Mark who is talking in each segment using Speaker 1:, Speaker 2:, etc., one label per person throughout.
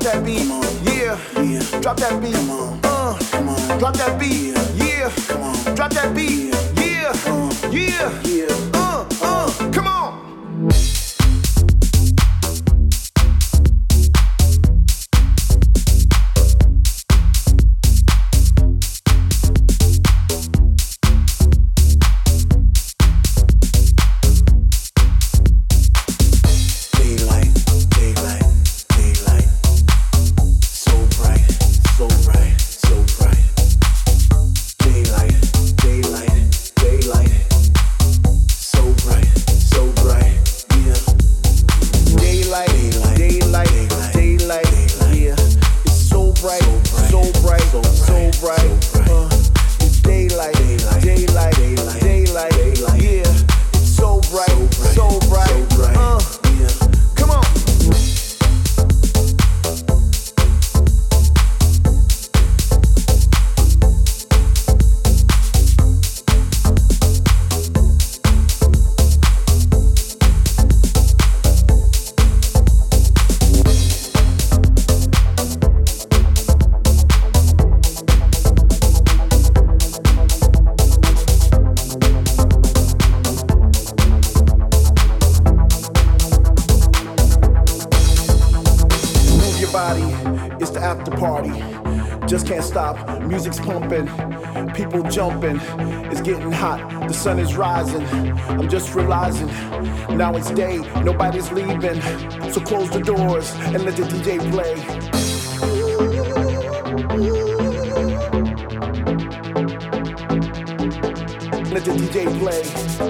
Speaker 1: therapy sun is rising. I'm just realizing now it's day, nobody's leaving. So close the doors and let the DJ play. Let the DJ play.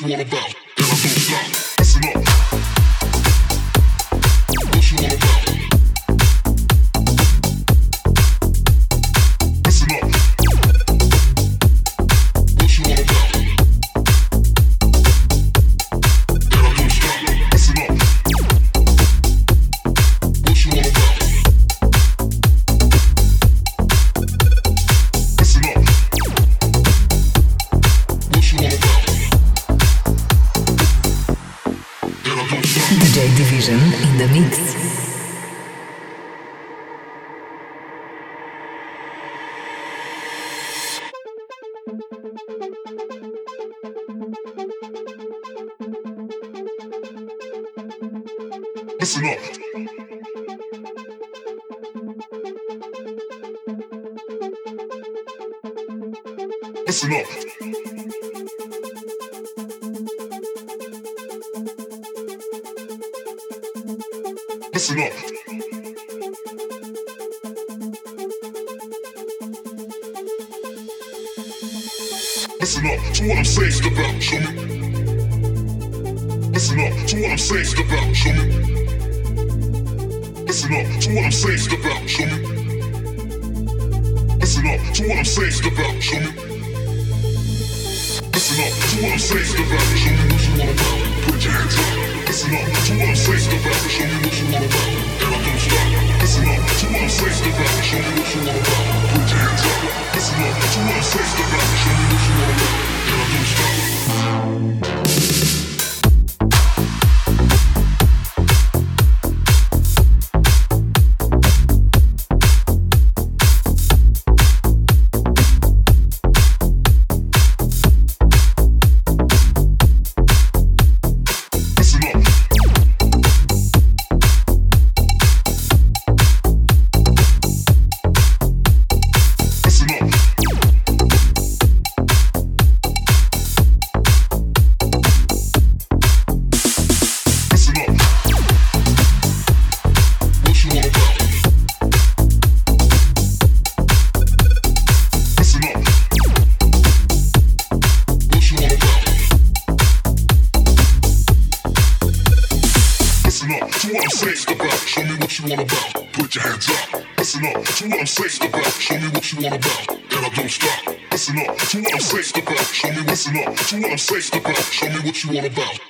Speaker 2: you
Speaker 3: want about. what you wanna say. Show me what you want about.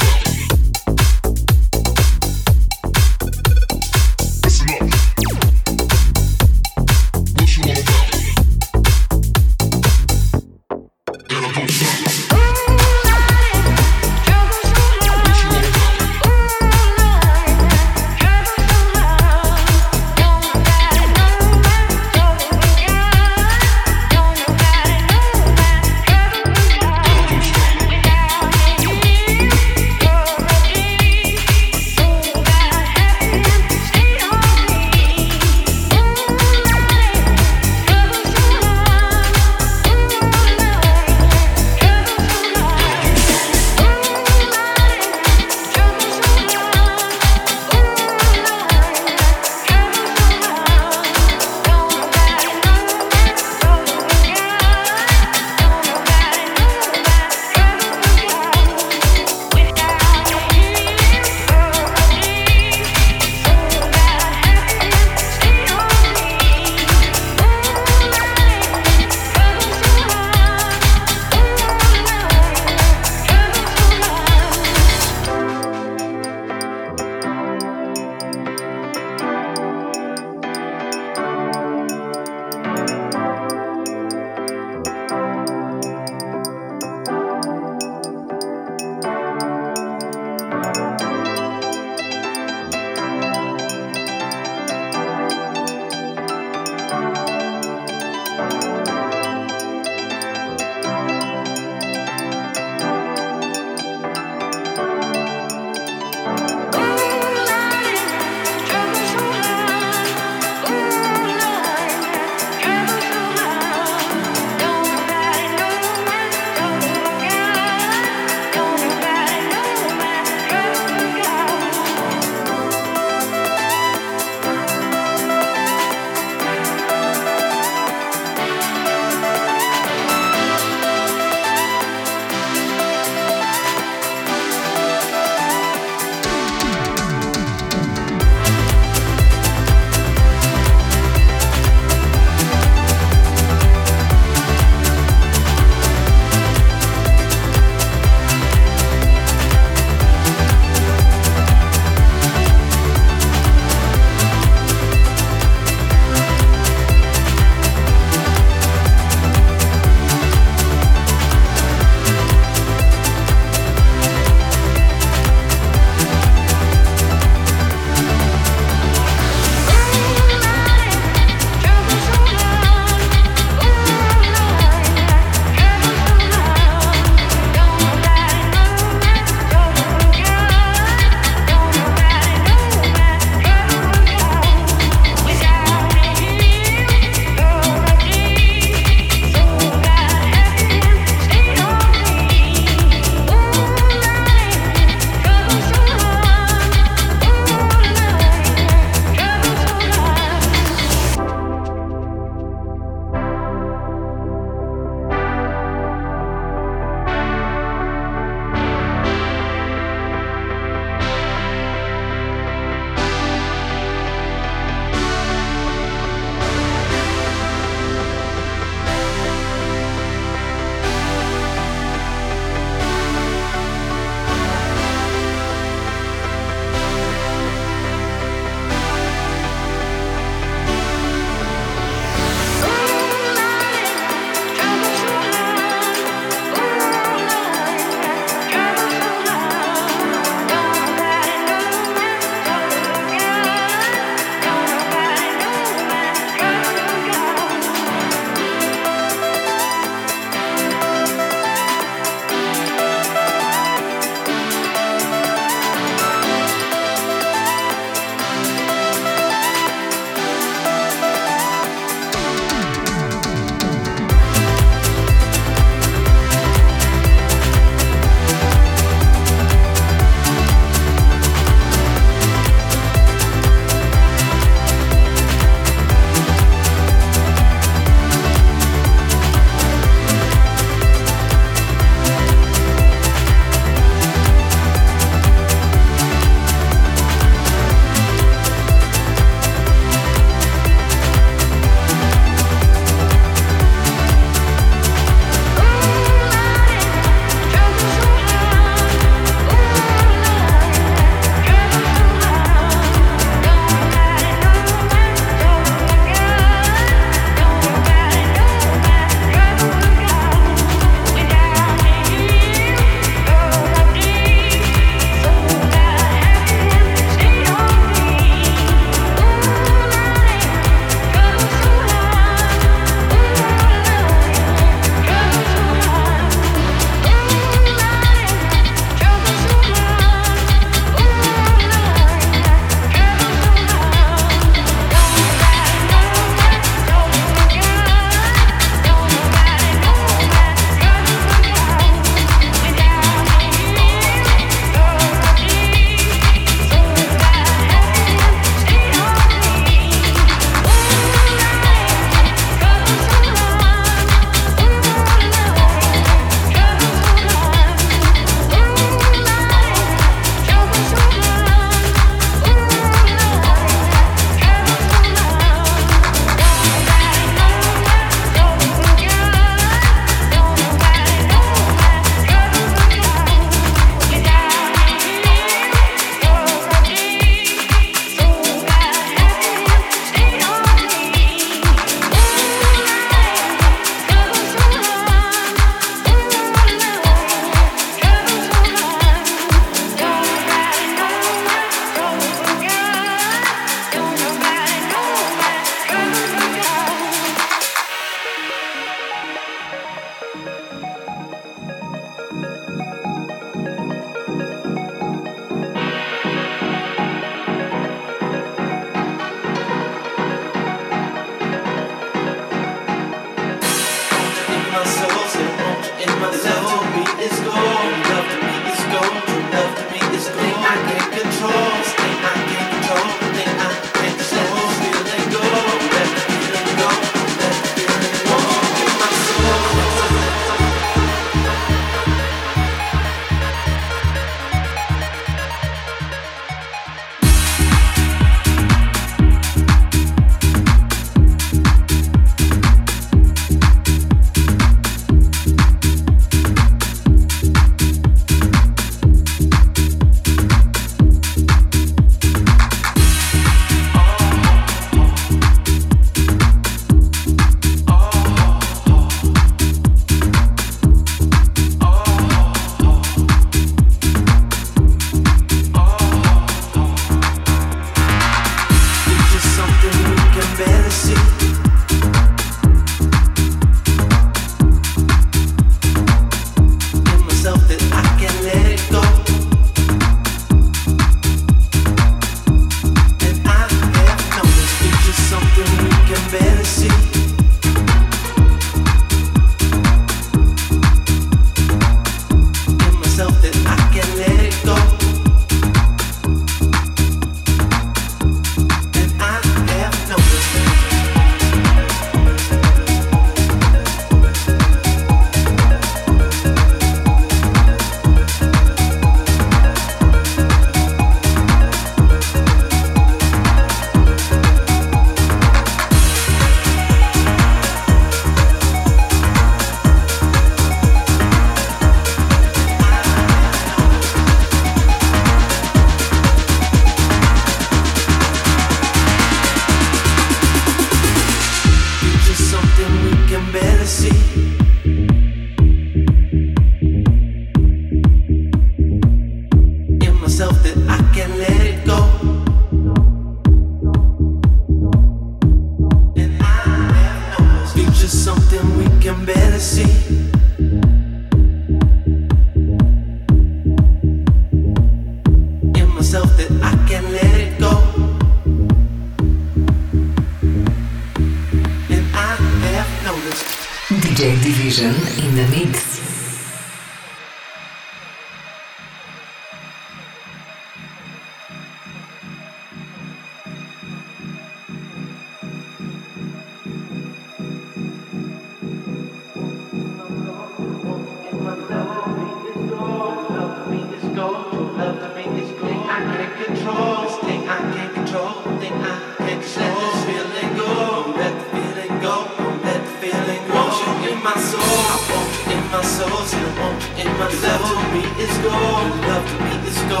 Speaker 3: door. Love to make this go.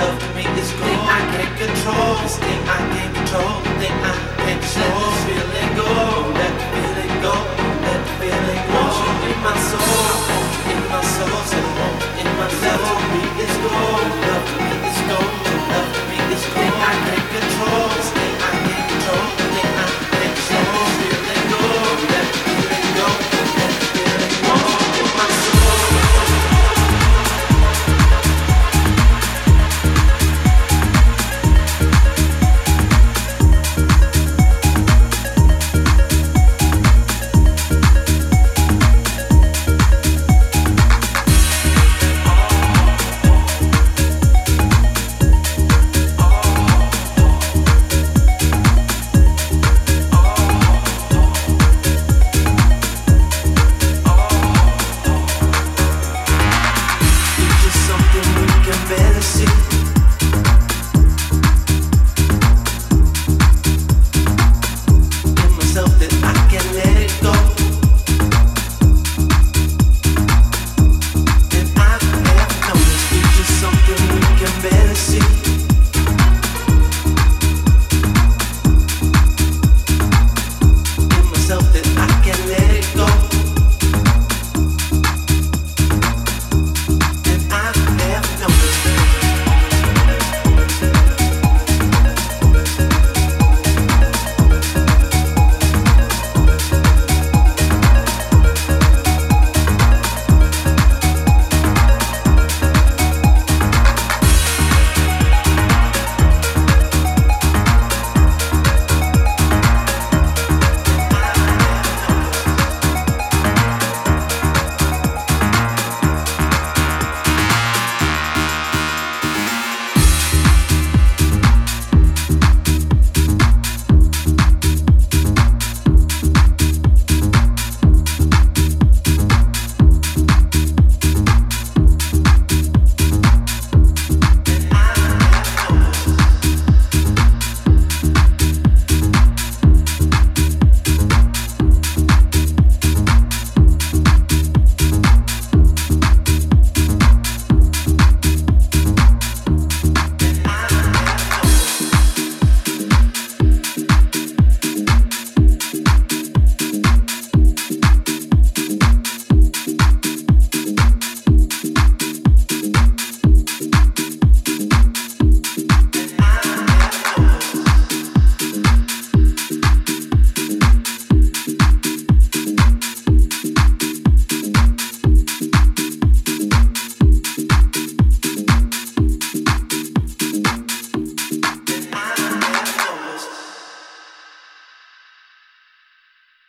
Speaker 2: Love to make this go.
Speaker 4: I can't control. This thing I can't control. the Thing I can't control. Let this feeling go. Let the
Speaker 5: feeling go. Let the
Speaker 6: feeling go. Want you in my soul. I want you in my soul. I want you
Speaker 5: in
Speaker 6: my soul. Love to
Speaker 7: make this go.